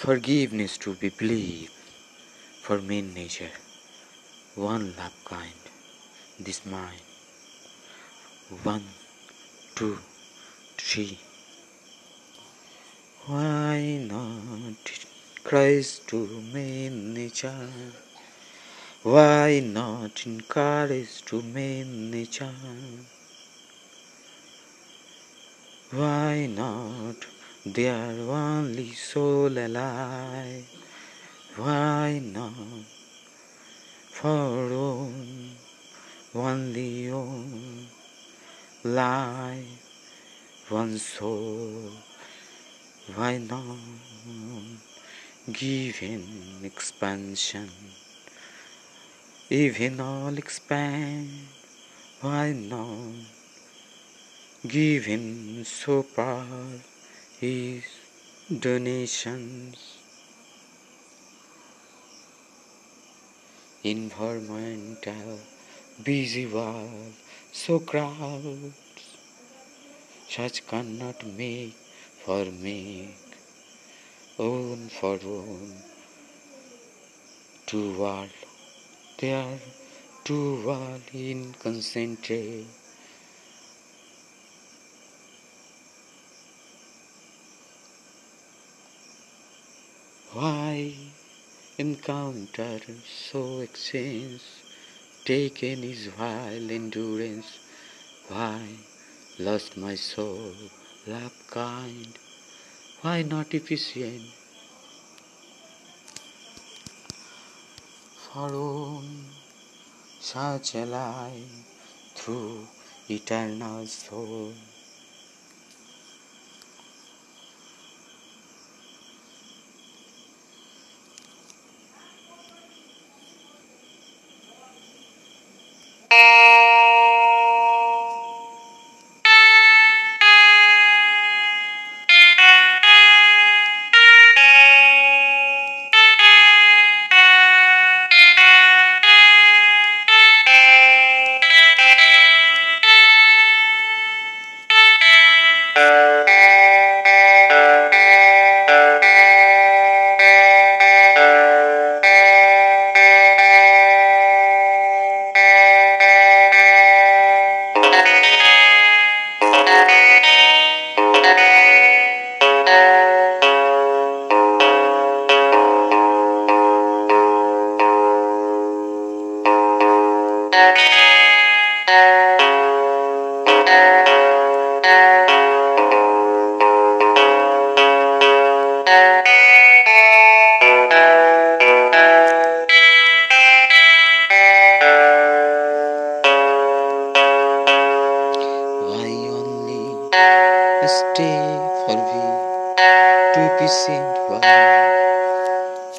Forgiveness to be believed for main nature, one love kind, this mind. One, two, three. Why not Christ to main nature? Why not in encourage to main nature? Why not their only soul alive? Why not for own, only own life, one soul? Why not give in expansion? Even all expand, why not? Giving so proud his donations. Environmental busy world, so crowded, such cannot make for make, own for own, two world, they are two world in concentrate. Why encounter so exchange? Taken is while endurance. Why lost my soul? Love kind. Why not efficient? For own such a life through eternal soul. Stay for we to be saint one?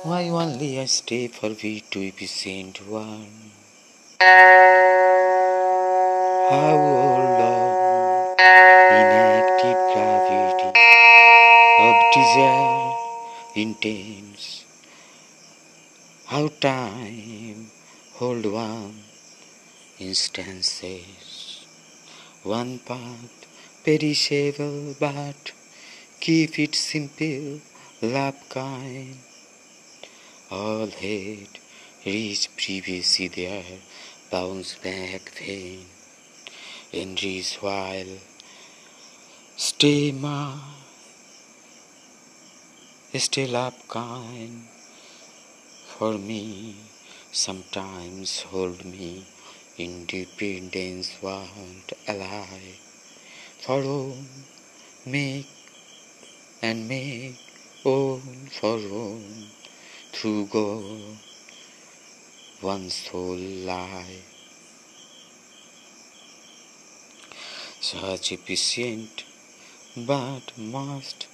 Why only I stay for we to be saint one? How long inactive gravity of desire intense? How time hold one instances? One path perishable, but keep it simple, love kind. All hate reach previously there, bounce back vain, enrich while stay my, stay love kind. For me, sometimes hold me independence world alive. Follow, make and make for own through God, one soul life. Such efficient, but must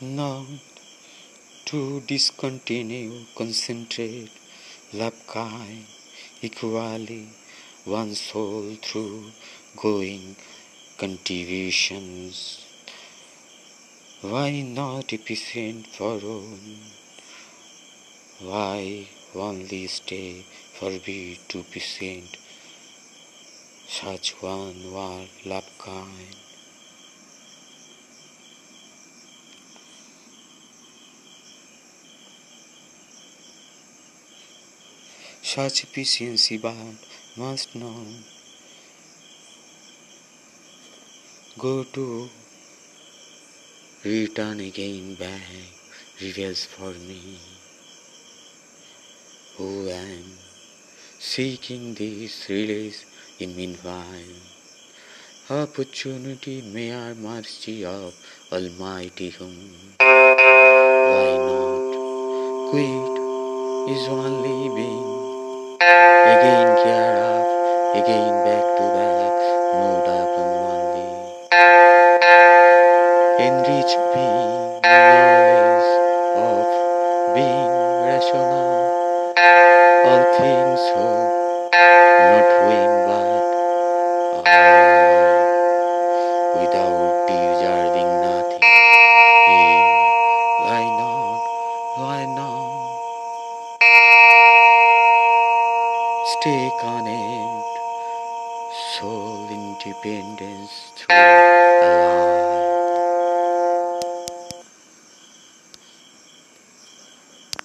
not to discontinue, concentrate, love kind, equally one soul through going Contributions? Why not efficient for all? Why only stay forbid to present such one were love kind? Such efficiency but must not go to return again back reveals for me who am seeking this release in meanwhile opportunity may our mercy of almighty whom why not quit is only being Again gear up, again back to back, Enrich being knowledge of being rational. All things hope, not win but all. Without deserving nothing. Him, why not, why not? Stay connect, soul independence through a